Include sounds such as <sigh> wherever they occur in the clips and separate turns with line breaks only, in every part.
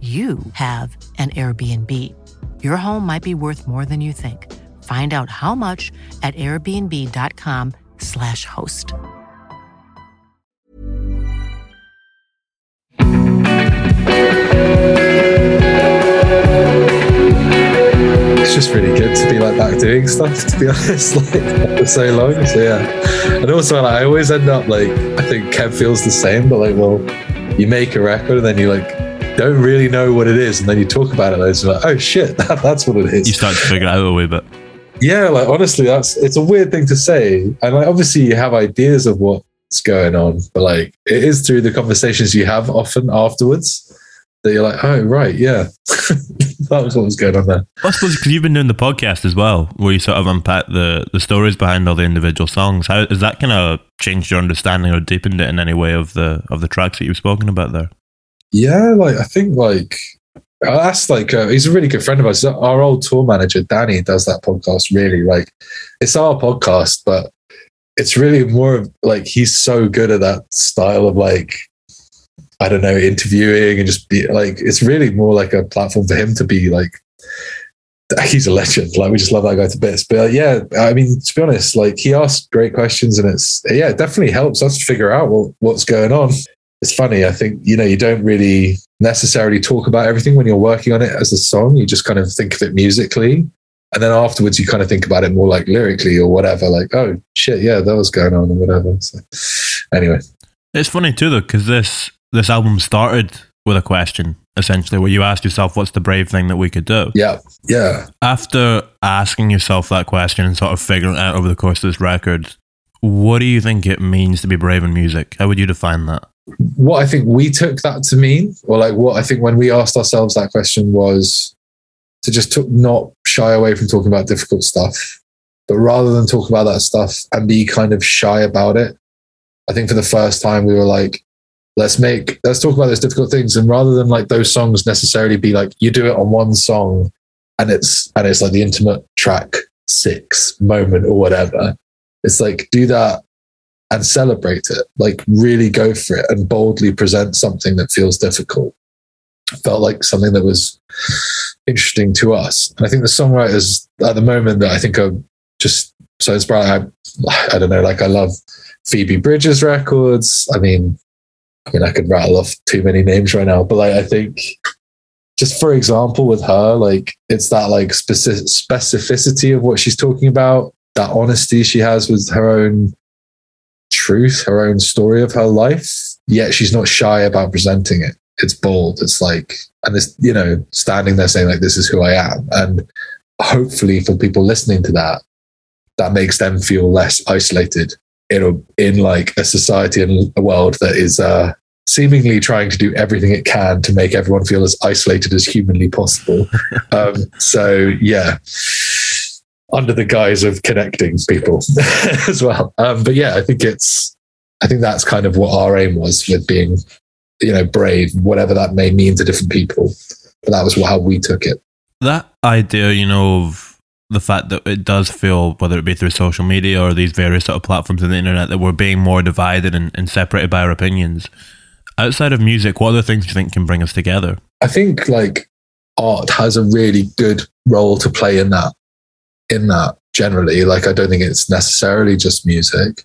you have an Airbnb. Your home might be worth more than you think. Find out how much at airbnb.com/slash host.
It's just really good to be like back doing stuff, to be <laughs> honest, like for so long. So yeah. And also like I always end up like I think Kev feels the same, but like, well, you make a record and then you like don't really know what it is, and then you talk about it, and it's like, oh shit, <laughs> that, that's what it is.
You start to figure it out a wee bit.
Yeah, like honestly, that's it's a weird thing to say, and like obviously you have ideas of what's going on, but like it is through the conversations you have often afterwards that you're like, oh right, yeah, <laughs> that was what was going on there.
I suppose because you've been doing the podcast as well, where you sort of unpack the the stories behind all the individual songs. How has that kind of changed your understanding or deepened it in any way of the of the tracks that you've spoken about there?
Yeah, like I think like I asked like uh, he's a really good friend of ours. Our old tour manager Danny does that podcast. Really, like it's our podcast, but it's really more of like he's so good at that style of like I don't know interviewing and just be like it's really more like a platform for him to be like he's a legend. Like we just love that guy to bits. But uh, yeah, I mean to be honest, like he asks great questions and it's yeah, it definitely helps us figure out what, what's going on it's funny. I think, you know, you don't really necessarily talk about everything when you're working on it as a song. You just kind of think of it musically. And then afterwards, you kind of think about it more like lyrically or whatever, like, oh shit, yeah, that was going on or whatever. So, anyway.
It's funny too, though, because this, this album started with a question, essentially, where you asked yourself, what's the brave thing that we could do?
Yeah. Yeah.
After asking yourself that question and sort of figuring it out over the course of this record, what do you think it means to be brave in music? How would you define that?
What I think we took that to mean, or like what I think when we asked ourselves that question was to just to not shy away from talking about difficult stuff, but rather than talk about that stuff and be kind of shy about it. I think for the first time we were like, let's make, let's talk about those difficult things. And rather than like those songs necessarily be like, you do it on one song and it's, and it's like the intimate track six moment or whatever. It's like, do that and celebrate it. Like really go for it and boldly present something that feels difficult. Felt like something that was interesting to us. And I think the songwriters at the moment that I think are just so inspired. I, I don't know, like I love Phoebe Bridgers records. I mean, I mean, I could rattle off too many names right now, but like I think just for example with her, like it's that like specific specificity of what she's talking about, that honesty she has with her own truth, her own story of her life, yet she's not shy about presenting it. It's bold. It's like, and it's, you know, standing there saying, like, this is who I am. And hopefully for people listening to that, that makes them feel less isolated in a, in like a society and a world that is uh, seemingly trying to do everything it can to make everyone feel as isolated as humanly possible. <laughs> um, so yeah, under the guise of connecting people <laughs> as well. Um, but yeah, I think it's, I think that's kind of what our aim was with being you know, brave, whatever that may mean to different people. But that was how we took it.
That idea, you know, of the fact that it does feel, whether it be through social media or these various sort of platforms on the internet, that we're being more divided and, and separated by our opinions. Outside of music, what other things do you think can bring us together?
I think like art has a really good role to play in that. In that generally, like I don't think it's necessarily just music.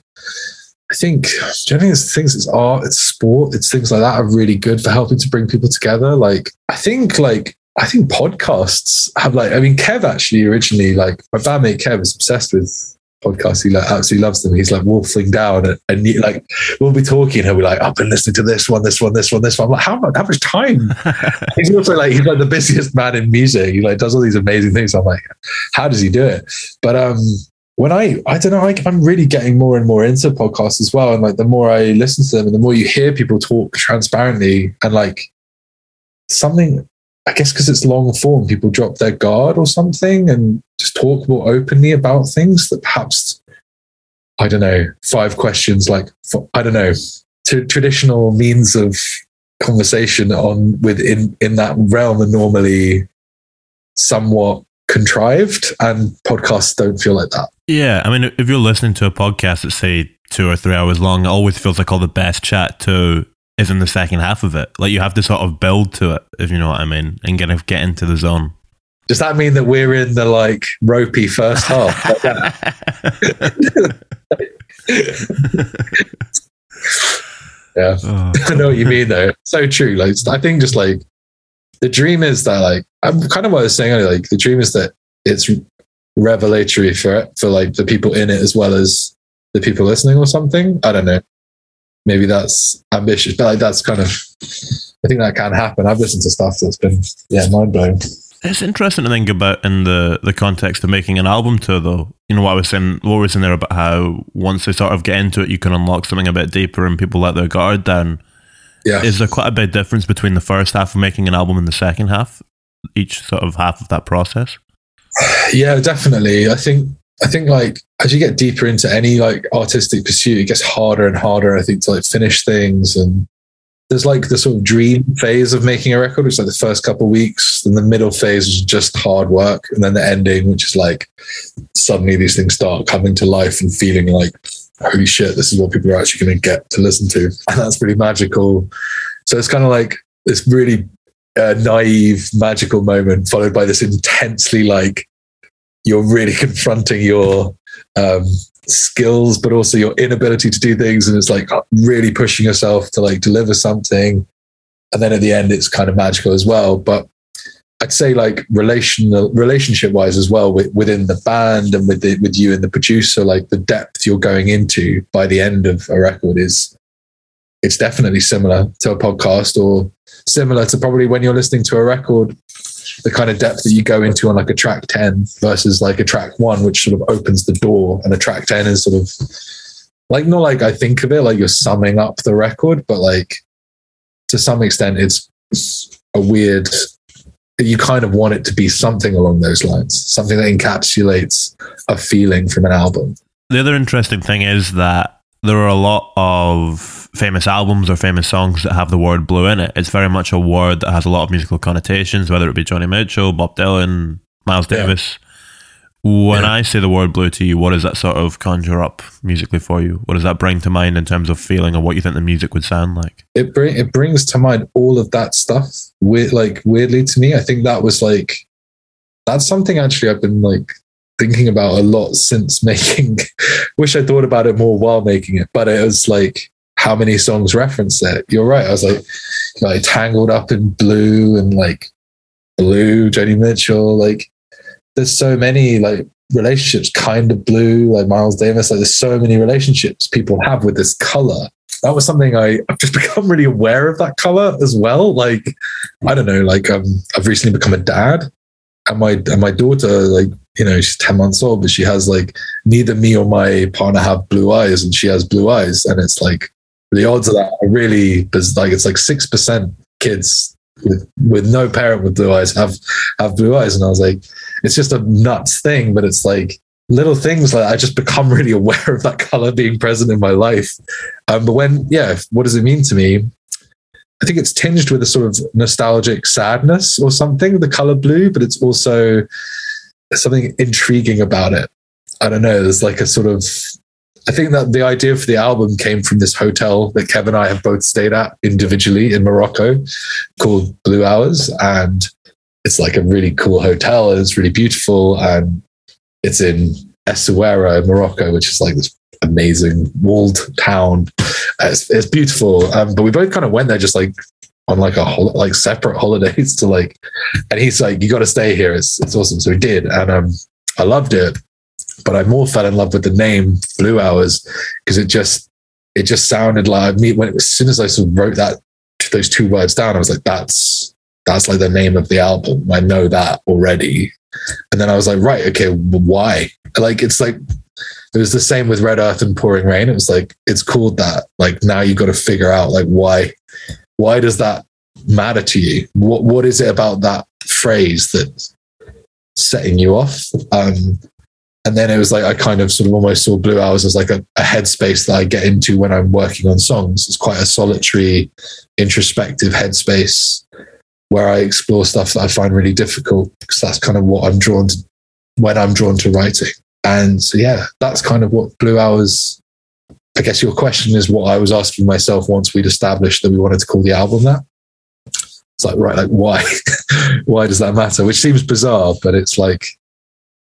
I think generally it's things it's art, it's sport, it's things like that are really good for helping to bring people together. Like I think like I think podcasts have like I mean Kev actually originally like my bandmate Kev is obsessed with podcasts. He like absolutely loves them. He's like wolfing down and, and he, like we'll be talking. He'll be like, I've been listening to this one, this one, this one, this one. I'm like, how much how much time? <laughs> he's also like he's like the busiest man in music. He like does all these amazing things. I'm like, how does he do it? But um when I, I don't know, I'm really getting more and more into podcasts as well. And like the more I listen to them and the more you hear people talk transparently and like something, I guess because it's long form, people drop their guard or something and just talk more openly about things that perhaps, I don't know, five questions, like, I don't know, traditional means of conversation on within in that realm are normally somewhat contrived and podcasts don't feel like that.
Yeah, I mean, if you're listening to a podcast that's say two or three hours long, it always feels like all the best chat to is in the second half of it. Like you have to sort of build to it, if you know what I mean, and kind of get into the zone.
Does that mean that we're in the like ropey first half? <laughs> yeah, oh. <laughs> I know what you mean though. So true. Like I think just like the dream is that like I'm kind of what I was saying earlier. Like the dream is that it's revelatory for for like the people in it as well as the people listening or something. I don't know. Maybe that's ambitious, but like that's kind of I think that can happen. I've listened to stuff that's been yeah, mind blowing.
It's interesting to think about in the, the context of making an album tour, though. You know what I was saying, what was in there about how once they sort of get into it, you can unlock something a bit deeper, and people let their guard down.
Yeah,
is there quite a big difference between the first half of making an album and the second half? Each sort of half of that process. <sighs>
Yeah, definitely. I think I think like as you get deeper into any like artistic pursuit, it gets harder and harder. I think to like finish things and there's like the sort of dream phase of making a record, which is like the first couple weeks. Then the middle phase is just hard work, and then the ending, which is like suddenly these things start coming to life and feeling like holy shit, this is what people are actually going to get to listen to, <laughs> and that's pretty magical. So it's kind of like this really uh, naive, magical moment, followed by this intensely like you're really <laughs> confronting your um, skills, but also your inability to do things, and it's like really pushing yourself to like deliver something. And then at the end, it's kind of magical as well. But I'd say like relational relationship wise as well with, within the band and with the, with you and the producer, like the depth you're going into by the end of a record is it's definitely similar to a podcast or similar to probably when you're listening to a record, the kind of depth that you go into on like a track 10 versus like a track one, which sort of opens the door. And a track 10 is sort of like, not like I think of it, like you're summing up the record, but like to some extent, it's a weird, you kind of want it to be something along those lines, something that encapsulates a feeling from an album.
The other interesting thing is that there are a lot of famous albums or famous songs that have the word blue in it. It's very much a word that has a lot of musical connotations, whether it be Joni Mitchell, Bob Dylan, Miles Davis. Yeah. When yeah. I say the word blue to you, what does that sort of conjure up musically for you? What does that bring to mind in terms of feeling or what you think the music would sound like?
It bring it brings to mind all of that stuff. Weird, like weirdly to me, I think that was like that's something actually I've been like thinking about a lot since <laughs> making. wish I thought about it more while making it, but it was like how many songs reference it. You're right. I was like, like tangled up in blue and like blue, Joni Mitchell. Like there's so many like relationships, kind of blue, like Miles Davis. Like there's so many relationships people have with this color. That was something I, I've just <laughs> become really aware of that color as well. Like, I don't know, like um, I've recently become a dad and my and my daughter, like, you know, she's 10 months old, but she has like neither me or my partner have blue eyes and she has blue eyes. And it's like the odds of that are really like it's like six percent kids with with no parent with blue eyes have have blue eyes, and I was like, it's just a nuts thing, but it's like little things like I just become <laughs> really aware of that color being present in my life. Um, but when yeah, what does it mean to me? I think it's tinged with a sort of nostalgic sadness or something, the color blue, but it's also something intriguing about it. I don't know. There's like a sort of, I think that the idea for the album came from this hotel that Kevin and I have both stayed at individually in Morocco called Blue Hours. And it's like a really cool hotel and it's really beautiful. And it's in Essaouira, Morocco, which is like this amazing walled town. It's, it's beautiful. Um, but we both kind of went there just like on like a hol- like separate <laughs> holidays to like, and he's like, you got to stay here. It's, it's awesome. So we did. And um, I loved it, but I more fell in love with the name Blue Hours because it just, it just sounded like me when as soon as I sort of wrote that, those two words down, I was like, that's, that's like the name of the album. I know that already. And then I was like, right, okay, why? Like, it's like, it was the same with Red Earth and Pouring Rain. It was like, it's called that. Like, now you've got to figure out, like, why, why does that matter to you? What, what is it about that phrase that's setting you off? Um, and then it was like, I kind of sort of almost saw Blue Hours as like a, a headspace that I get into when I'm working on songs. It's quite a solitary, introspective headspace where I explore stuff that I find really difficult because that's kind of what I'm drawn to when I'm drawn to writing. And so, yeah, that's kind of what Blue Hours. I guess your question is what I was asking myself once we'd established that we wanted to call the album that. It's like, right, like why? <laughs> why does that matter? Which seems bizarre, but it's like,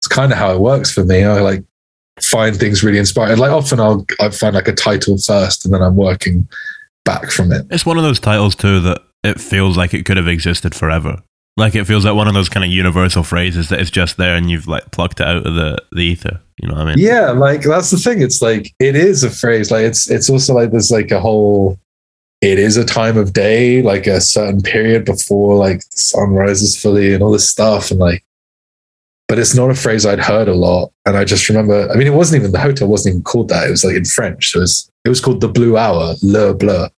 it's kind of how it works for me. I like find things really inspiring. Like often I'll, I find like a title first and then I'm working back from it.
It's one of those titles too that it feels like it could have existed forever. Like it feels like one of those kind of universal phrases that is just there and you've like plucked it out of the, the ether. You know what I mean?
Yeah, like that's the thing. It's like it is a phrase. Like it's it's also like there's like a whole it is a time of day, like a certain period before like the sun rises fully and all this stuff. And like but it's not a phrase I'd heard a lot. And I just remember, I mean, it wasn't even the hotel wasn't even called that. It was like in French. So it was it was called the Blue Hour, Le Bleu,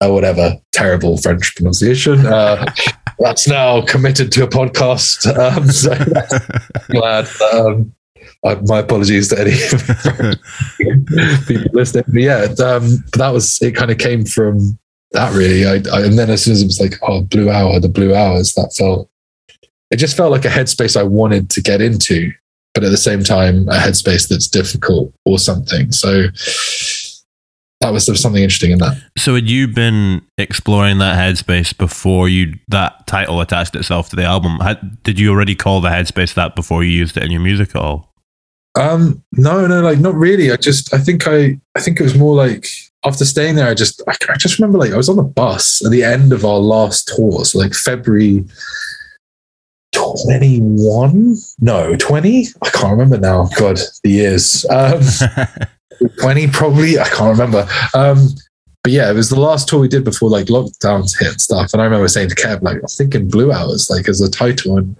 or whatever. Terrible French pronunciation. Uh, <laughs> that's now committed to a podcast. Um, so <laughs> glad. Um, uh, my apologies to any people listening. But yeah, um, but that was it. Kind of came from that really. I, I, and then as soon as it was like, oh, Blue Hour, the Blue Hours, that felt. It just felt like a headspace I wanted to get into, but at the same time, a headspace that's difficult or something. So that was something interesting in that.
So had you been exploring that headspace before you that title attached itself to the album? Had, did you already call the headspace that before you used it in your music at all?
Um, no, no, like not really. I just, I think I, I think it was more like after staying there, I just, I, I just remember like I was on the bus at the end of our last tour, so like February 21 no 20 i can't remember now. God the years. Um <laughs> 20 probably? I can't remember. Um but yeah it was the last tour we did before like lockdowns hit and stuff. And i remember saying to kev like i'm thinking blue hours like as a title. And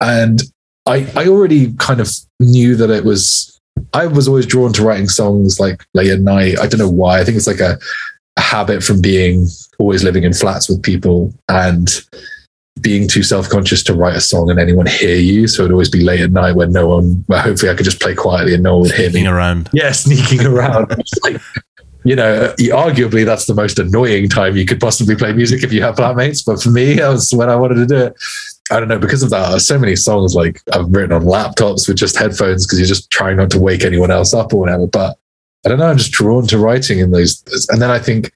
and i i already kind of knew that it was i was always drawn to writing songs like late at night. I don't know why. I think it's like a, a habit from being always living in flats with people. And being too self-conscious to write a song and anyone hear you. So it'd always be late at night when no one, where hopefully I could just play quietly and no one would hear me.
Sneaking
me.
around.
Yeah, sneaking around. <laughs> like, you know, arguably that's the most annoying time you could possibly play music if you have flatmates. But for me, that was when I wanted to do it. I don't know, because of that, so many songs like I've written on laptops with just headphones because you're just trying not to wake anyone else up or whatever. But I don't know, I'm just drawn to writing in those. And then I think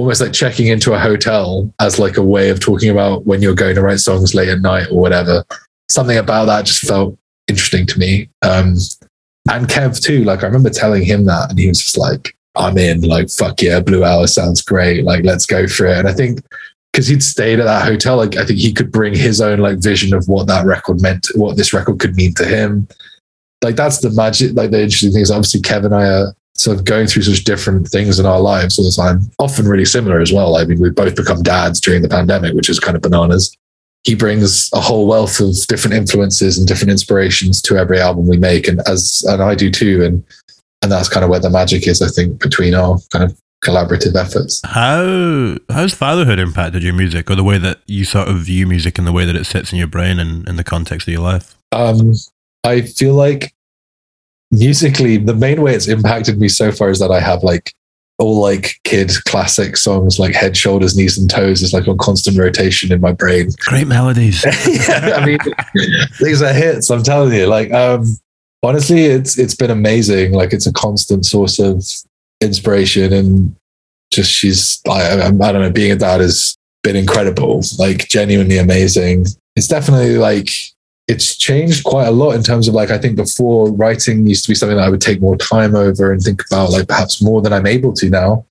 almost like checking into a hotel as like a way of talking about when you're going to write songs late at night or whatever. Something about that just felt interesting to me. Um, and Kev too. Like I remember telling him that, and he was just like, "I'm in." Like, "Fuck yeah, Blue Hour sounds great. Like, let's go for it." And I think because he'd stayed at that hotel, like I think he could bring his own like vision of what that record meant, what this record could mean to him. Like that's the magic. Like the interesting thing is, obviously, Kev and I are sort of going through such different things in our lives all the time, often really similar as well. I mean, we've both become dads during the pandemic, which is kind of bananas. He brings a whole wealth of different influences and different inspirations to every album we make, and as and I do too. And and that's kind of where the magic is, I think, between our kind of collaborative efforts.
How how's fatherhood impacted your music, or the way that you sort of view music, and the way that it sits in your brain and in the context of your life?
Um, I feel like musically, the main way it's impacted me so far is that I have like all like kid classic songs like Head, Shoulders, Knees and Toes is like on constant rotation in my brain. <laughs>
Great melodies. <laughs>
yeah, I mean, these are hits. I'm telling you. Like, um, honestly, it's it's been amazing. Like, it's a constant source of inspiration, and just she's I, I, I don't know. Being a dad has been incredible. Like, genuinely amazing. It's definitely like it's changed quite a lot in terms of like I think before writing used to be something that I would take more time over and think about like perhaps more than I'm able to now.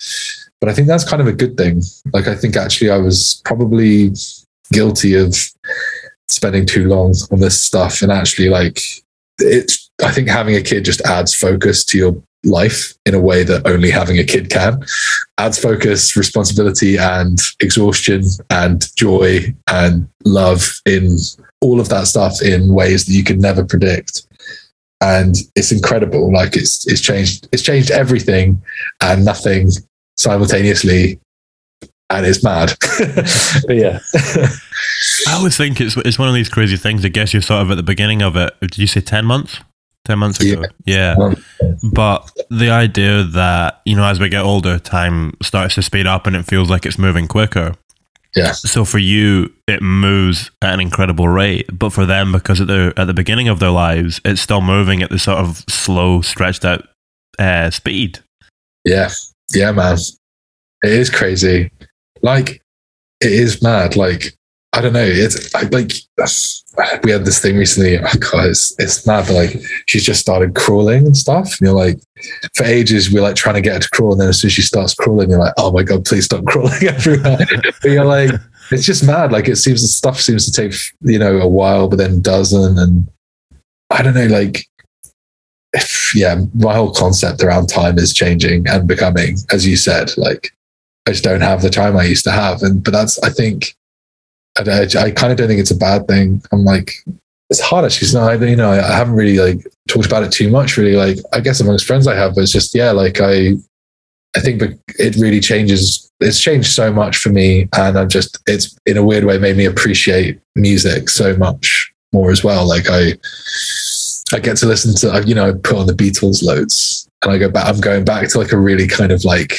But I think that's kind of a good thing. Like I think actually I was probably guilty of spending too long on this stuff and actually like it's I think having a kid just adds focus to your life in a way that only having a kid can adds focus responsibility and exhaustion and joy and love in all of that stuff in ways that you could never predict and it's incredible like it's it's changed it's changed everything and nothing simultaneously and it's mad <laughs> but yeah
I always think it's it's one of these crazy things. I guess you're sort of at the beginning of it. Did you say ten months? Ten months ago, yeah. yeah. Um, but the idea that you know, as we get older, time starts to speed up, and it feels like it's moving quicker.
Yeah.
So for you, it moves at an incredible rate, but for them, because at the at the beginning of their lives, it's still moving at the sort of slow, stretched out uh, speed.
Yeah, yeah, man, it is crazy. Like, it is mad. Like, I don't know. It's I, like we had this thing recently. Oh God, it's, it's mad, but like she's just started crawling and stuff. And you're like, for ages, we're like trying to get her to crawl. And then as soon as she starts crawling, you're like, oh my God, please stop <laughs> crawling everywhere. but you're like, it's just mad. Like it seems the stuff seems to take, you know, a while, but then doesn't. And I don't know, like, if, yeah, my whole concept around time is changing and becoming, as you said, like, I just don't have the time I used to have. And, but that's, I think, I, I kind of don't think it's a bad thing. I'm like, it's hard actually. No, I, you know, I, I haven't really like talked about it too much. Really, like I guess amongst friends I have, but it's just yeah, like I, I think it really changes. It's changed so much for me, and I'm just it's in a weird way made me appreciate music so much more as well. Like I, I get to listen to you know I put on the Beatles loads, and I go back. I'm going back to like a really kind of like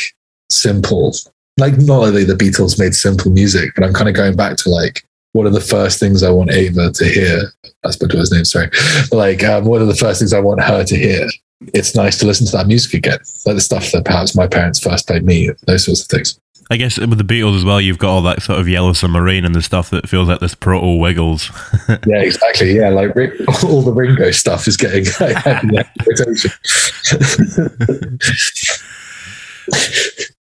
simple like not only the Beatles made simple music, but I'm kind of going back to like what are the first things I want Ava to hear? That's his name, sorry. Like, um, what are the first things I want her to hear? It's nice to listen to that music again, like the stuff that perhaps my parents first played me, those sorts of things.
I guess with the Beatles as well, you've got all that sort of Yellow Submarine and the stuff that feels like this proto Wiggles. <laughs>
yeah, exactly. Yeah, like <laughs> all the Ringo stuff is getting <laughs> attention.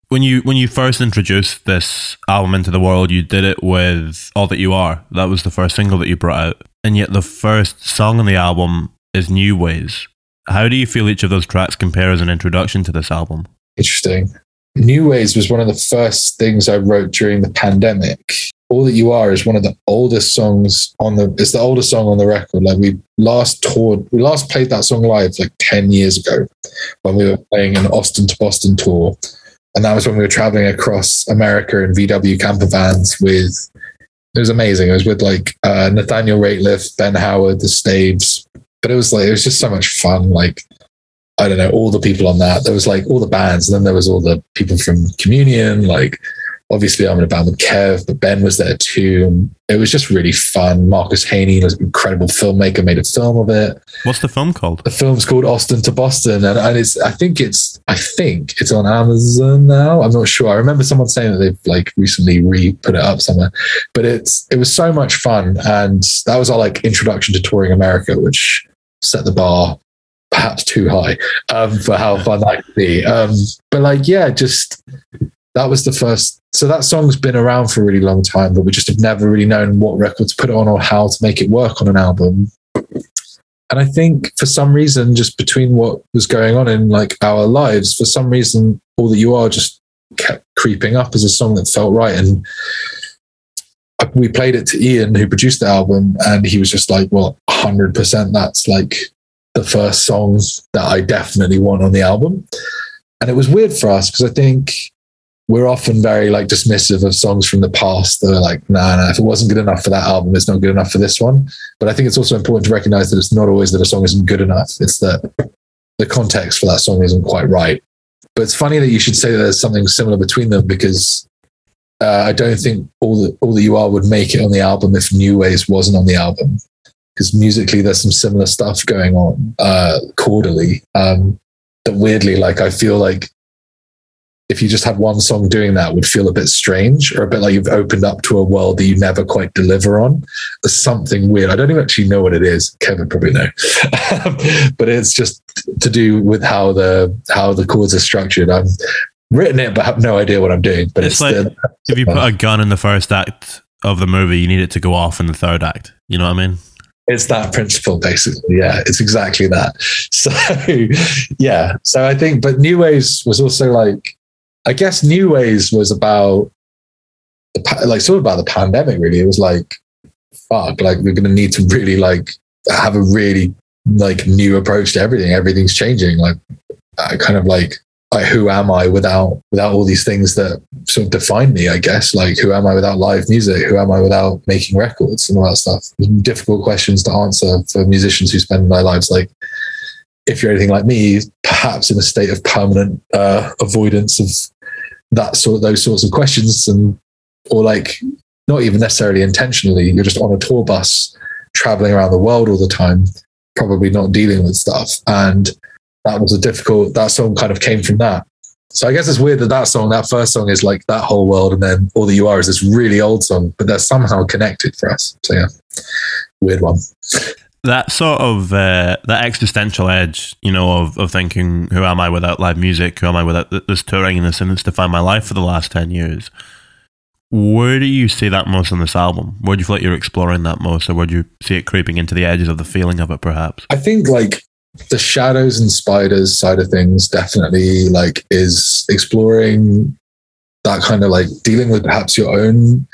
When you when you first introduced this album into the world, you did it with "All That You Are." That was the first single that you brought out, and yet the first song on the album is "New Ways." How do you feel each of those tracks compare as an introduction to this album?
Interesting. New Ways was one of the first things I wrote during the pandemic. All That You Are is one of the oldest songs on the it's the oldest song on the record. Like we last toured we last played that song live like 10 years ago when we were playing an Austin to Boston tour. And that was when we were traveling across America in VW camper vans with, it was amazing. It was with like uh, Nathaniel Rateliff, Ben Howard, the Staves. But it was like, it was just so much fun. Like, I don't know, all the people on that. There was like all the bands, and then there was all the people from Communion, like obviously I'm in a band with Kev, but Ben was there too. It was just really fun. Marcus Haney was an incredible filmmaker, made a film of it.
What's the film called?
The film's called Austin to Boston. And, and it's I think it's I think it's on Amazon now. I'm not sure. I remember someone saying that they've like recently re-put it up somewhere. But it's it was so much fun. And that was our like introduction to touring America, which set the bar perhaps too high um, for how fun that could be. Um, but like, yeah, just that was the first. So that song's been around for a really long time, but we just have never really known what record to put on or how to make it work on an album. And I think for some reason, just between what was going on in like our lives, for some reason, all that you are just kept creeping up as a song that felt right. And we played it to Ian, who produced the album, and he was just like, "Well, hundred percent, that's like the first song that I definitely want on the album." And it was weird for us because I think we're often very like dismissive of songs from the past that are like, nah, nah, if it wasn't good enough for that album, it's not good enough for this one. But I think it's also important to recognize that it's not always that a song isn't good enough. It's that the context for that song isn't quite right. but it's funny that you should say that there's something similar between them because uh, I don't think all that all that you are would make it on the album if New Ways wasn't on the album because musically there's some similar stuff going on uh, chordally um, that weirdly like I feel like if you just had one song doing that would feel a bit strange or a bit like you've opened up to a world that you never quite deliver on. There's something weird. I don't even actually know what it is. Kevin probably know, <laughs> but it's just to do with how the how the chords are structured. I've written it, but have no idea what I'm doing. But
It's
it's,
like
the,
if you put a gun in the first act of the movie, you need it to go off in the third act. You know what I mean?
it's that principle basically. Yeah, it's exactly that. <laughs> So yeah, so I think, but New Ways was also like, I guess New Ways was about the like sort of about the pandemic. Really, it was like, fuck, like we're gonna need to really like have a really like new approach to everything. Everything's changing. Like, I kind of like. Like who am I without without all these things that sort of define me? I guess like who am I without live music? Who am I without making records and all that stuff? Difficult questions to answer for musicians who spend their lives like if you're anything like me, perhaps in a state of permanent uh, avoidance of that sort of those sorts of questions, and or like not even necessarily intentionally, you're just on a tour bus traveling around the world all the time, probably not dealing with stuff, and that was a difficult. That song kind of came from that. So I guess it's weird that that song, that first song, is like that whole world, and then all that you are is this really old song, but they're somehow connected for us. So yeah, weird one.
That sort of uh, that existential edge, you know, of, of thinking, who am I without live music? Who am I without this touring and this and it's defined my life for the last ten years? Where do you see that most on this album? Where do you feel like you're exploring that most, or where do you see it creeping into the edges of the feeling of it? Perhaps.
I think like the shadows and spiders side of things definitely like is exploring that kind of like dealing with perhaps your own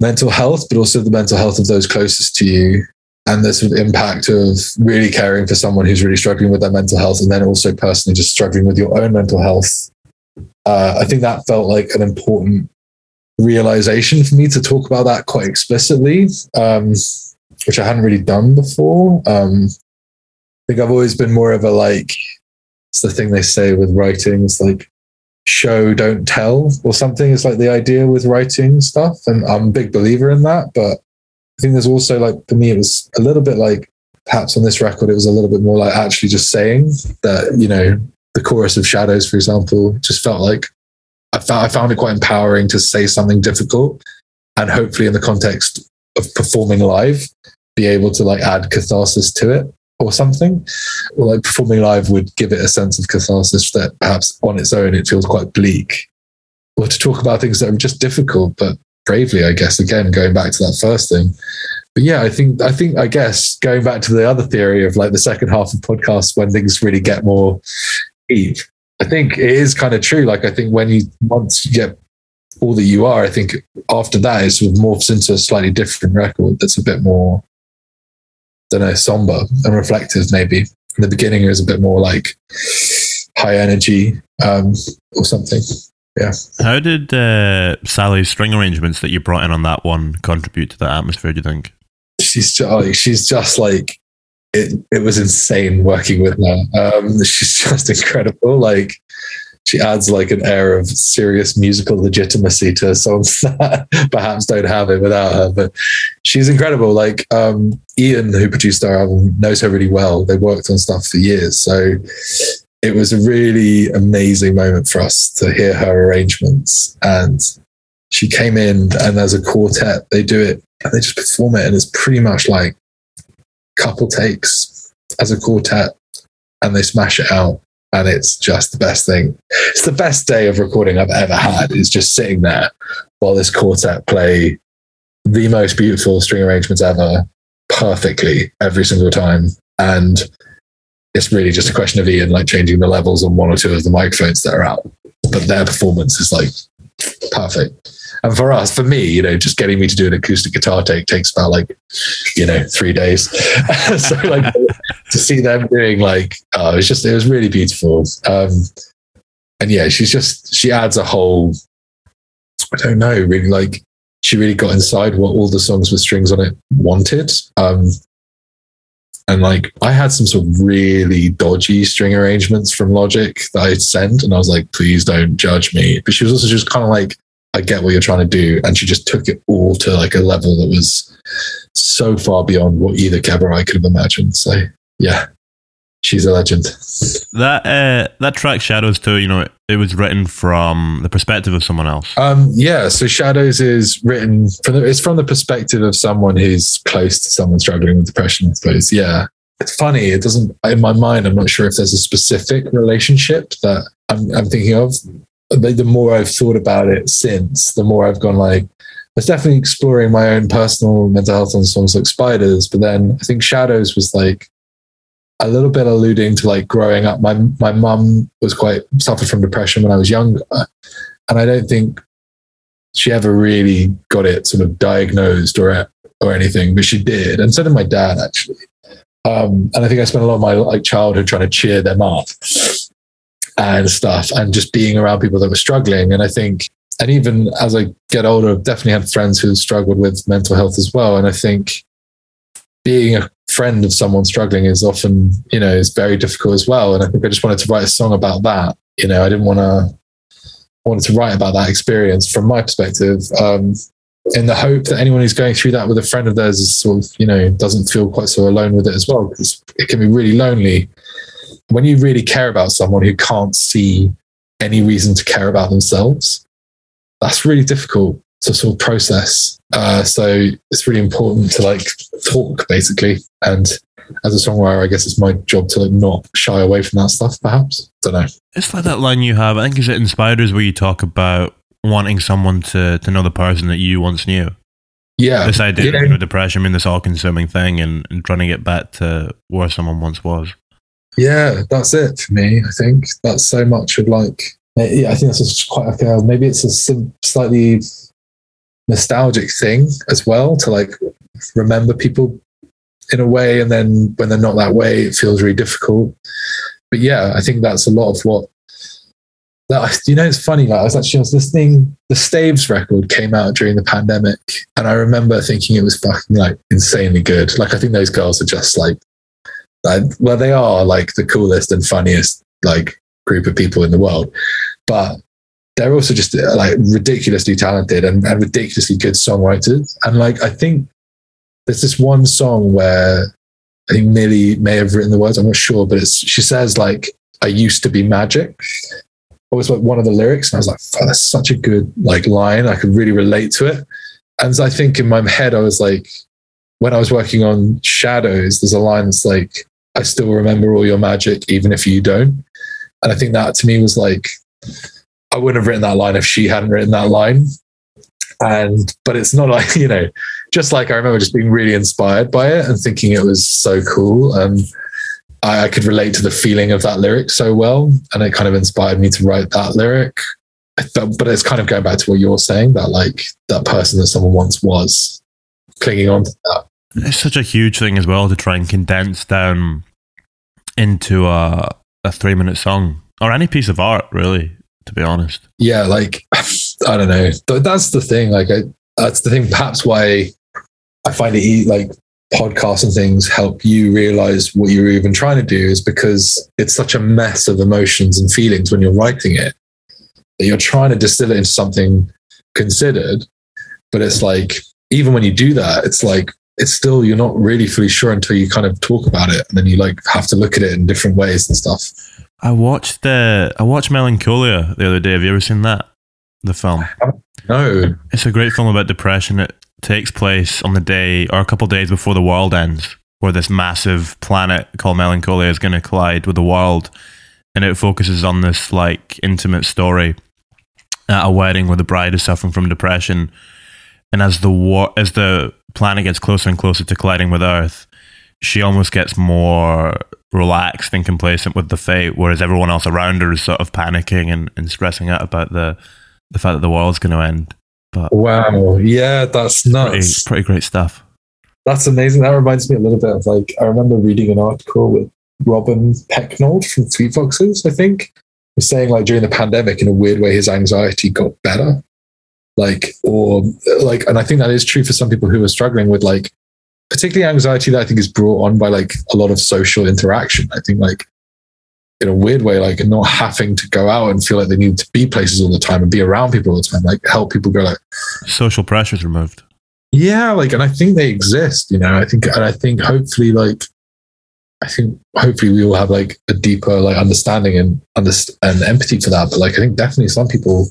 mental health, but also the mental health of those closest to you. And the sort of impact of really caring for someone who's really struggling with their mental health, and then also personally just struggling with your own mental health. Uh, I think that felt like an important realization for me to talk about that quite explicitly, um, which I hadn't really done before. Um, I think I've always been more of a like, it's the thing they say with writing, it's like show, don't tell, or something. It's like the idea with writing stuff. And I'm a big believer in that. But I think there's also like, for me, it was a little bit like, perhaps on this record, it was a little bit more like actually just saying that, you know, the chorus of Shadows, for example, just felt like I found, I found it quite empowering to say something difficult and hopefully in the context of performing live, be able to like add catharsis to it or something. Or like performing live would give it a sense of catharsis that perhaps on its own it feels quite bleak. Or to talk about things that are just difficult, but bravely, I guess, again, going back to that first thing. But yeah, I think I think I guess going back to the other theory of like the second half of podcasts when things really get more deep. I think it is kind of true. Like I think when you once you get all that you are, I think after that it sort of morphs into a slightly different record that's a bit more don't know, somber and reflective maybe. In the beginning was a bit more like high energy um, or something. Yeah.
How did uh, Sally's string arrangements that you brought in on that one contribute to that atmosphere? Do you think?
She's just, like, she's just like it. It was insane working with her. Um, <laughs> she's just incredible. Like she adds like an air of serious musical legitimacy to songs <laughs> that perhaps don't have it without her. But she's incredible. Like um, Ian, who produced our album, knows her really well. They worked on stuff for years, so it was a really amazing moment for us to hear her arrangements. And she came in, and as a quartet, they do it and they just perform it, and it's pretty much like a couple takes as a quartet, and they smash it out and it's just the best thing. It's the best day of recording I've ever had. Is just sitting there while this quartet play the most beautiful string arrangements ever, perfectly every single time, and it's really just a question of Ian like changing the levels on one or two of the microphones that are out, but their performance is like perfect. And for us, for me, you know, just getting me to do an acoustic guitar take takes about like, you know, three days. <laughs> so like to see them doing like, oh, it was just, it was really beautiful. Um, and yeah, she's just, she adds a whole, I don't know, really like, she really got inside what all the songs with strings on it wanted. Um, And like I had some sort of really dodgy string arrangements from Logic that I'd sent. And I was like, please don't judge me. But she was also just kind of like, I get what you're trying to do. And she just took it all to like a level that was so far beyond what either Kev or I could have imagined. So yeah, she's a legend.
That uh, that track Shadows too, you know, it, it was written from the perspective of someone else.
Um, yeah, so Shadows is written from the, it's from the perspective of someone who's close to someone struggling with depression, I suppose. Yeah. It's funny, it doesn't in my mind, I'm not sure if there's a specific relationship that I'm, I'm thinking of. The, the more I've thought about it since, the more I've gone like, I was definitely exploring my own personal mental health on songs like Spiders, but then I think Shadows was like a little bit alluding to like growing up. My my mum was quite suffered from depression when I was younger, and I don't think she ever really got it sort of diagnosed or or anything, but she did, and so did my dad actually. Um, and I think I spent a lot of my like childhood trying to cheer them up and stuff, and just being around people that were struggling. And I think and even as I get older, I've definitely had friends who struggled with mental health as well. And I think being a friend of someone struggling is often, you know, is very difficult as well. And I think I just wanted to write a song about that. You know, I didn't want to wanted to write about that experience from my perspective, um, in the hope that anyone who's going through that with a friend of theirs is sort of, you know, doesn't feel quite so alone with it as well, because it can be really lonely when you really care about someone who can't see any reason to care about themselves that's really difficult to sort of process. Uh, so it's really important to like talk basically. And as a songwriter, I guess it's my job to like not shy away from that stuff, perhaps. Don't know.
It's like that line you have, I think is it in Spiders where you talk about wanting someone to, to know the person that you once knew.
Yeah.
This idea
yeah.
of you know, depression being this all consuming thing and, and trying to get back to where someone once was.
Yeah, that's it for me. I think that's so much of like yeah, I think that's just quite like a, maybe it's a slightly nostalgic thing as well to like remember people in a way, and then when they're not that way, it feels really difficult. But yeah, I think that's a lot of what that you know. It's funny. Like I was actually I was listening. The Staves record came out during the pandemic, and I remember thinking it was fucking like insanely good. Like I think those girls are just like, like well, they are like the coolest and funniest like group of people in the world but they're also just uh, like ridiculously talented and, and ridiculously good songwriters. And like, I think there's this one song where I think Millie may have written the words. I'm not sure, but it's, she says like, I used to be magic. It was like one of the lyrics. And I was like, that's such a good like line. I could really relate to it. And I think in my head, I was like, when I was working on Shadows, there's a line that's like, I still remember all your magic, even if you don't. And I think that to me was like, I wouldn't have written that line if she hadn't written that line. And but it's not like, <laughs> you know, just like I remember just being really inspired by it and thinking it was so cool. And I, I could relate to the feeling of that lyric so well. And it kind of inspired me to write that lyric. But it's kind of going back to what you're saying that like that person that someone once was clinging on to that.
It's such a huge thing as well to try and condense down into a, a three minute song or any piece of art, really, to be honest.
Yeah, like <laughs> I don't know. That's the thing. Like, I, that's the thing. Perhaps why I find it like podcasts and things help you realize what you're even trying to do is because it's such a mess of emotions and feelings when you're writing it that you're trying to distill it into something considered. But it's like, even when you do that, it's like, it's still, you're not really fully sure until you kind of talk about it. And then you like have to look at it in different ways and stuff.
I watched the uh, I watched Melancholia the other day. Have you ever seen that? The film.
No.
It's a great film about depression. It takes place on the day or a couple days before the world ends, where this massive planet called Melancholia is going to collide with the world, and it focuses on this like intimate story at a wedding where the bride is suffering from depression, and as the war as the planet gets closer and closer to colliding with Earth, she almost gets more relaxed and complacent with the fate, whereas everyone else around her is sort of panicking and, and stressing out about the the fact that the world's going to end. But
wow, yeah, that's nuts.
Pretty, pretty great stuff.
That's amazing. That reminds me a little bit of like I remember reading an article with Robin Pecknold from Fleet Foxes. I think was saying like during the pandemic, in a weird way, his anxiety got better. Like or like, and I think that is true for some people who are struggling with like particularly anxiety that I think is brought on by like a lot of social interaction. I think like in a weird way, like not having to go out and feel like they need to be places all the time and be around people all the time, like help people go like
social pressures removed.
Yeah, like, and I think they exist, you know. I think, and I think hopefully, like, I think hopefully we will have like a deeper like understanding and underst- and empathy for that. But like, I think definitely some people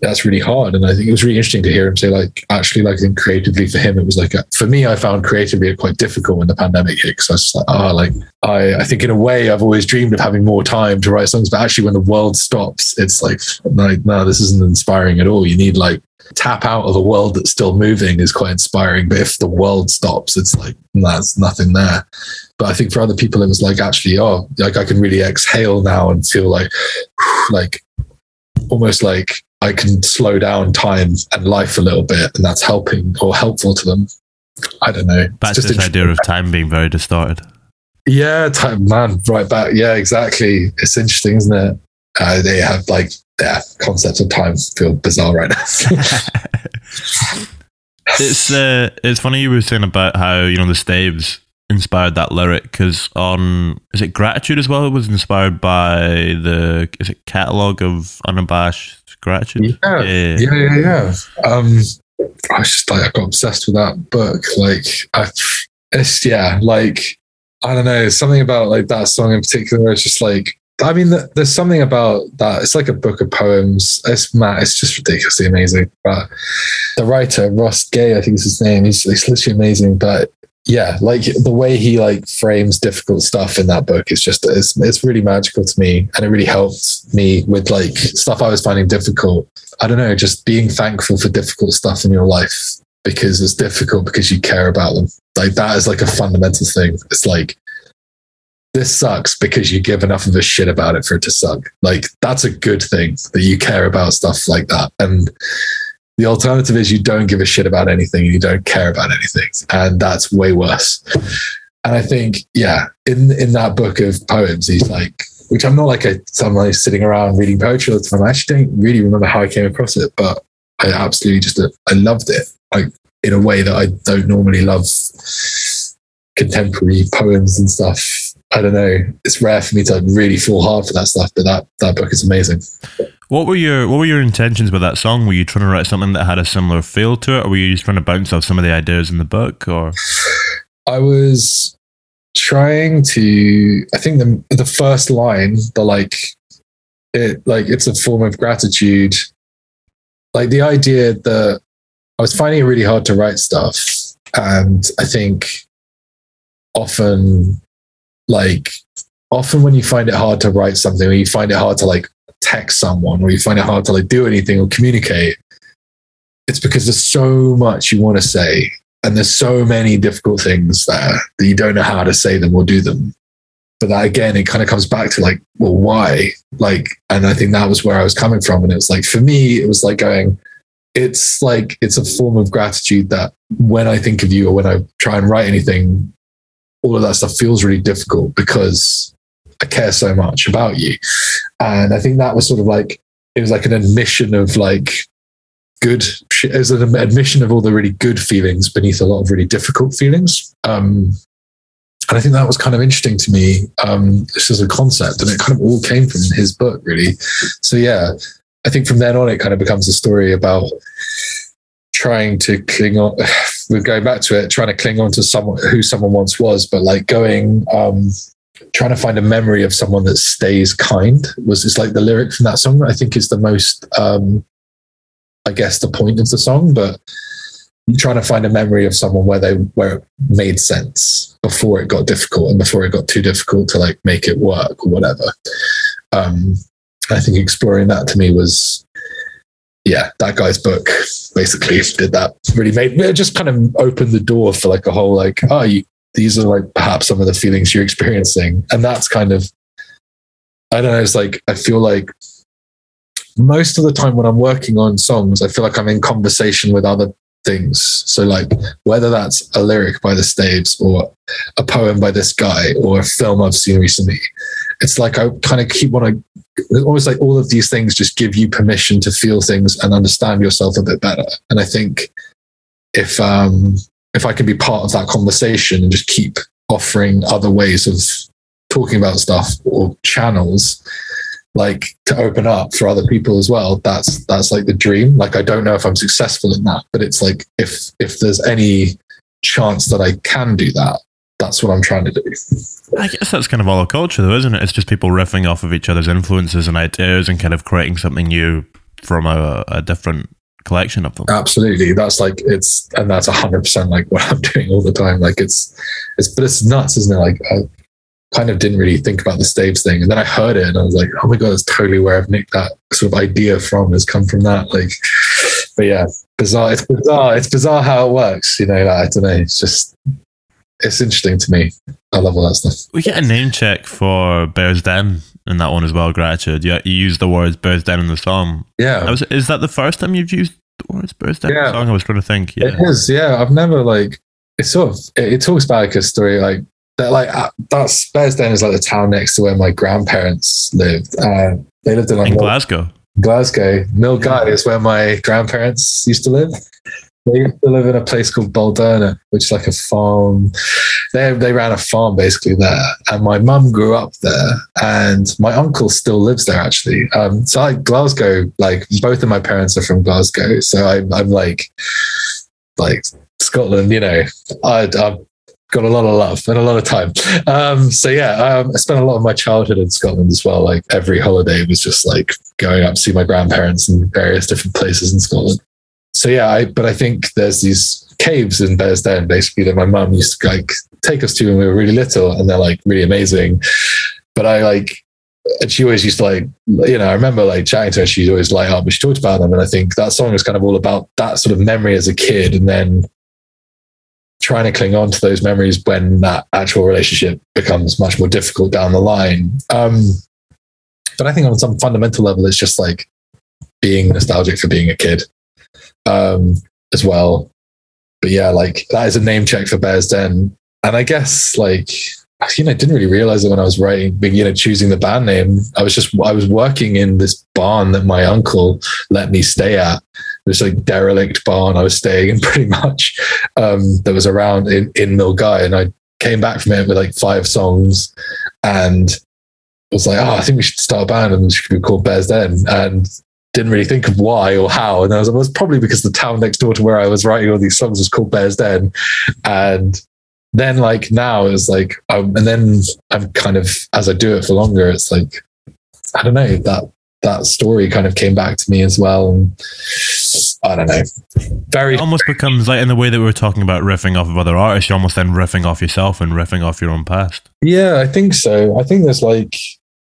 that's really hard. And I think it was really interesting to hear him say, like, actually, like, I think creatively for him, it was like, a, for me, I found creatively it quite difficult when the pandemic hit. Cause I was like, ah, oh, like, I, I think in a way I've always dreamed of having more time to write songs, but actually when the world stops, it's like, like, no, this isn't inspiring at all. You need like tap out of a world that's still moving is quite inspiring. But if the world stops, it's like, there's nothing there. But I think for other people, it was like, actually, oh, like I can really exhale now and feel like, <sighs> like, almost like I can slow down time and life a little bit, and that's helping or helpful to them. I don't know.
Back to this idea of time being very distorted.
Yeah, time, man, right back. Yeah, exactly. It's interesting, isn't it? Uh, they have like yeah, concepts of time feel bizarre right now. <laughs>
it's uh, it's funny you were saying about how you know the Staves inspired that lyric because on is it gratitude as well? It was inspired by the is it catalog of unabashed gratitude?
Yeah, yeah, yeah, yeah. yeah. Um, I was just like I got obsessed with that book. Like, I, it's yeah, like I don't know something about like that song in particular. It's just like I mean, there's something about that. It's like a book of poems. It's Matt. It's just ridiculously amazing. But the writer Ross Gay, I think is his name. He's, he's literally amazing. But yeah, like the way he like frames difficult stuff in that book is just it's, it's really magical to me, and it really helped me with like stuff I was finding difficult. I don't know, just being thankful for difficult stuff in your life because it's difficult because you care about them. Like that is like a fundamental thing. It's like this sucks because you give enough of a shit about it for it to suck. Like that's a good thing that you care about stuff like that. And the alternative is you don't give a shit about anything and you don't care about anything. And that's way worse. And I think, yeah, in in that book of poems, he's like, which I'm not like a someone who's sitting around reading poetry all the time. I actually don't really remember how I came across it, but I absolutely just I loved it. Like in a way that I don't normally love contemporary poems and stuff. I don't know. It's rare for me to really fall hard for that stuff, but that that book is amazing.
What were your What were your intentions with that song? Were you trying to write something that had a similar feel to it, or were you just trying to bounce off some of the ideas in the book? Or
I was trying to. I think the the first line, the like, it like it's a form of gratitude. Like the idea that I was finding it really hard to write stuff, and I think often, like often when you find it hard to write something, or you find it hard to like text someone or you find it hard to like do anything or communicate, it's because there's so much you want to say and there's so many difficult things there that you don't know how to say them or do them. But that again, it kind of comes back to like, well, why? Like, and I think that was where I was coming from. And it was like, for me, it was like going, it's like, it's a form of gratitude that when I think of you or when I try and write anything, all of that stuff feels really difficult because I care so much about you. And I think that was sort of like, it was like an admission of like good, it was an admission of all the really good feelings beneath a lot of really difficult feelings. Um, and I think that was kind of interesting to me, um, as a concept. And it kind of all came from his book, really. So, yeah, I think from then on, it kind of becomes a story about trying to cling on. <sighs> We're going back to it, trying to cling on to someone who someone once was, but like going, um, trying to find a memory of someone that stays kind was it's like the lyric from that song I think is the most um I guess the point of the song, but trying to find a memory of someone where they where it made sense before it got difficult and before it got too difficult to like make it work or whatever. Um I think exploring that to me was yeah, that guy's book basically did that. Really made it just kind of opened the door for like a whole like, oh, you these are like perhaps some of the feelings you're experiencing. And that's kind of, I don't know, it's like, I feel like most of the time when I'm working on songs, I feel like I'm in conversation with other things. So, like, whether that's a lyric by the Staves or a poem by this guy or a film I've seen recently, it's like I kind of keep want to, almost like all of these things just give you permission to feel things and understand yourself a bit better. And I think if, um, if I can be part of that conversation and just keep offering other ways of talking about stuff or channels, like to open up for other people as well, that's that's like the dream. Like I don't know if I'm successful in that, but it's like if if there's any chance that I can do that, that's what I'm trying to do.
I guess that's kind of all a culture, though, isn't it? It's just people riffing off of each other's influences and ideas and kind of creating something new from a, a different collection of them.
Absolutely. That's like it's and that's hundred percent like what <laughs> I'm doing all the time. Like it's it's but it's nuts, isn't it? Like I kind of didn't really think about the staves thing. And then I heard it and I was like, oh my god, that's totally where I've nicked that sort of idea from has come from that. Like but yeah, bizarre. It's bizarre. It's bizarre how it works. You know, like, I don't know. It's just it's interesting to me. I love all that stuff.
We get a name check for Bears Den in that one as well. Gratitude. Yeah, you use the words Bears Den in the song.
Yeah.
Was, is that the first time you've used the words Bears Den
Yeah.
in the song? I was trying to think. Yeah.
It is, yeah. I've never like it's sort of it, it talks about like a story like that like uh, that's Bearsden is like the town next to where my grandparents lived. Uh, they lived in like
in Glasgow.
Glasgow. Milngavie is where my grandparents used to live. They used to live in a place called Baldernock, which is like a farm. They they ran a farm basically there, and my mum grew up there, and my uncle still lives there actually. Um, so like Glasgow, like both of my parents are from Glasgow, so I, I'm like, like Scotland, you know, I, I've got a lot of love and a lot of time. Um, so yeah, um, I spent a lot of my childhood in Scotland as well. Like every holiday was just like going up to see my grandparents in various different places in Scotland. So yeah, I, but I think there's these caves in Bearsden basically that my mum used to like take us to when we were really little, and they're like really amazing. But I like, and she always used to like, you know, I remember like chatting to her. She'd always light up, and she talked about them, and I think that song is kind of all about that sort of memory as a kid, and then trying to cling on to those memories when that actual relationship becomes much more difficult down the line. Um, but I think on some fundamental level, it's just like being nostalgic for being a kid um, as well. But yeah, like that is a name check for Bears Den. And I guess like, you know, I didn't really realize it when I was writing, you know, choosing the band name. I was just, I was working in this barn that my uncle let me stay at. This like derelict barn I was staying in <laughs> pretty much um, that was around in, in Milngavie. And I came back from it with like five songs and was like, oh, I think we should start a band and it should be called Bears Den. And didn't really think of why or how. And I was, it was probably because the town next door to where I was writing all these songs was called Bears Den. And then like now it's like, um, and then I'm kind of, as I do it for longer, it's like, I don't know, that, that story kind of came back to me as well. And I don't know, very,
It almost becomes like in the way that we were talking about riffing off of other artists, you're almost then riffing off yourself and riffing off your own past.
Yeah, I think so. I think there's like,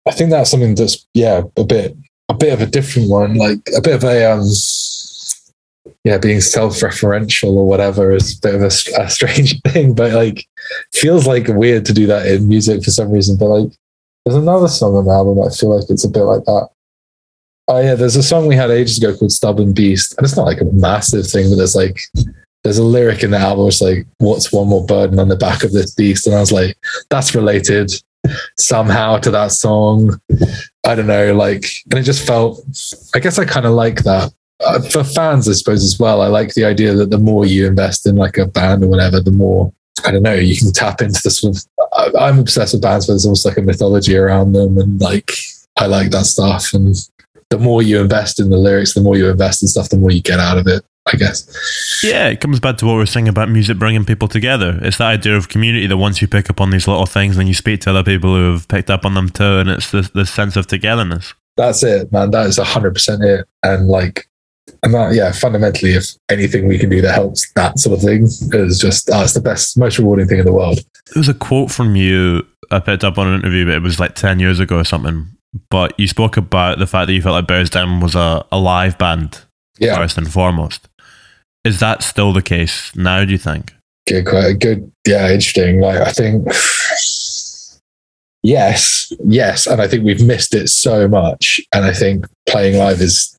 I think that's something that's yeah, a bit, a bit of a different one, like a bit of a um, yeah, being self-referential or whatever is a bit of a, a strange <laughs> thing, but like feels like weird to do that in music for some reason. But like, there's another song on the album that I feel like it's a bit like that. Oh yeah, there's a song we had ages ago called "Stubborn Beast," and it's not like a massive thing, but there's like there's a lyric in the album which like, "What's one more burden on the back of this beast?" And I was like, that's related somehow to that song. I don't know, like, and it just felt. I guess I kind of like that uh, for fans, I suppose as well. I like the idea that the more you invest in like a band or whatever, the more I don't know, you can tap into the sort of. I, I'm obsessed with bands where there's almost like a mythology around them, and like I like that stuff. And the more you invest in the lyrics, the more you invest in stuff, the more you get out of it. I guess.
Yeah, it comes back to what we are saying about music bringing people together. It's that idea of community that once you pick up on these little things, then you speak to other people who have picked up on them too, and it's this, this sense of togetherness.
That's it, man. That is hundred percent it. And like, and that, yeah, fundamentally, if anything we can do that helps that sort of thing is just, oh, it's the best, most rewarding thing in the world.
There was a quote from you I picked up on an interview, but it was like 10 years ago or something. But you spoke about the fact that you felt like Bears Den was a, a live band,
Yeah,
first and foremost. Is that still the case now, do you think?
good, quite good. Yeah, interesting. Like, I think, yes, yes, and I think we've missed it so much. And I think playing live is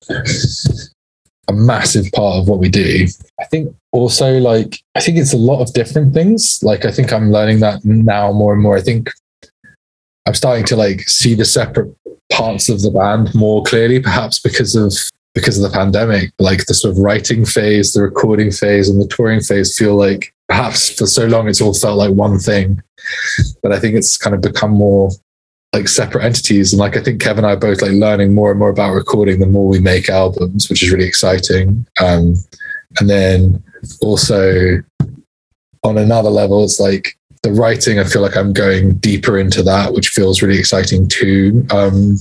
a massive part of what we do. I think also, like, I think it's a lot of different things. Like, I think I'm learning that now more and more. I think I'm starting to like see the separate parts of the band more clearly, perhaps because of because of the pandemic, like the sort of writing phase, the recording phase, and the touring phase feel like perhaps for so long it's all felt like one thing. But I think it's kind of become more like separate entities. And like I think Kevin and I are both like learning more and more about recording the more we make albums, which is really exciting. Um, and then also on another level, it's like the writing, I feel like I'm going deeper into that, which feels really exciting too. Um,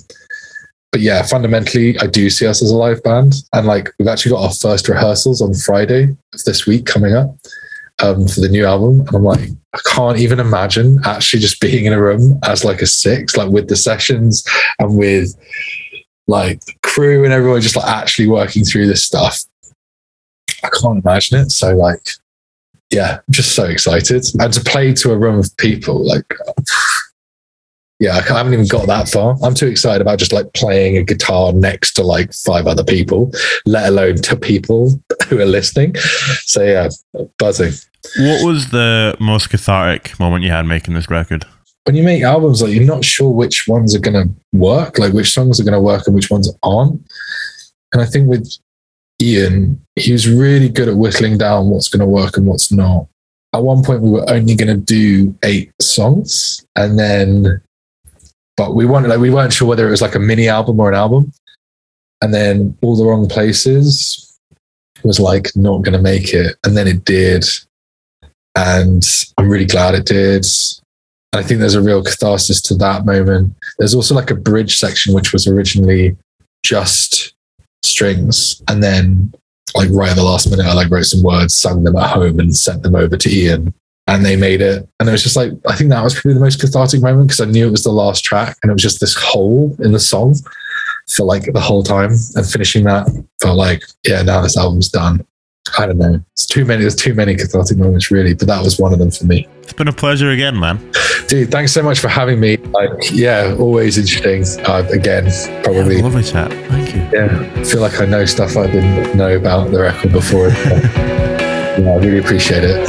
but yeah, fundamentally, I do see us as a live band. And like, we've actually got our first rehearsals on Friday of this week coming up um, for the new album. And I'm like, I can't even imagine actually just being in a room as like a six, like with the sessions and with like the crew and everyone just like actually working through this stuff. I can't imagine it. So like, yeah, I'm just so excited. And to play to a room of people, like, yeah, I haven't even got that far. I'm too excited about just like playing a guitar next to like five other people, let alone to people <laughs> who are listening. So yeah, buzzing.
What was the most cathartic moment you had making this record?
When you make albums, like you're not sure which ones are going to work, like which songs are going to work and which ones aren't. And I think with Ian, he was really good at whittling down what's going to work and what's not. At one point, we were only going to do eight songs, and then, but we wanted like we weren't sure whether it was like a mini album or an album. And then all the wrong places was like not going to make it, and then it did, and I'm really glad it did. And I think there's a real catharsis to that moment. There's also like a bridge section which was originally just strings and then like right at the last minute i like wrote some words sung them at home and sent them over to ian and they made it and it was just like i think that was probably the most cathartic moment because i knew it was the last track and it was just this hole in the song for like the whole time and finishing that felt like yeah now this album's done i don't know it's too many there's too many cathartic moments really but that was one of them for me
It's been a pleasure again, man.
dude thanks so much for having me like yeah always interesting uh, again probably
Yeah, lovely chat. Thank you.
yeah, I feel like I know stuff I didn't know about the record before. <laughs> yeah, I really appreciate it.